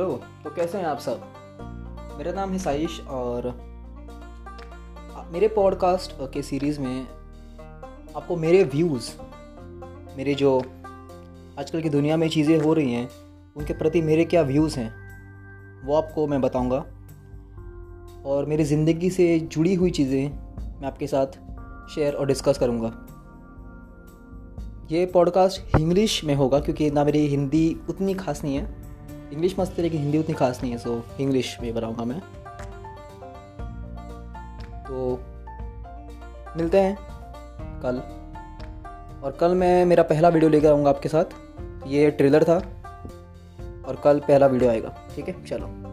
Hello तो कैसे हैं आप सब? मेरा नाम है साइश और मेरे पॉडकास्ट के सीरीज़ में आपको मेरे व्यूज़ मेरे जो आजकल की दुनिया में चीज़ें हो रही हैं, उनके प्रति मेरे क्या व्यूज़ हैं, वो आपको मैं बताऊँगा। और मेरी ज़िंदगी से जुड़ी हुई चीज़ें मैं आपके साथ शेयर और डिस्कस करूँगा। ये पॉडकास्ट इंग्लिश में होगा, क्योंकि ना मेरी हिंदी उतनी खास नहीं है। इंग्लिश मस्त है लेकिन हिंदी उतनी खास नहीं है सो इंग्लिश में बनाऊँगा मैं। तो मिलते हैं कल। और कल मैं मेरा पहला वीडियो लेकर आऊँगा आपके साथ। ये ट्रेलर था और कल पहला वीडियो आएगा, ठीक है? चलो।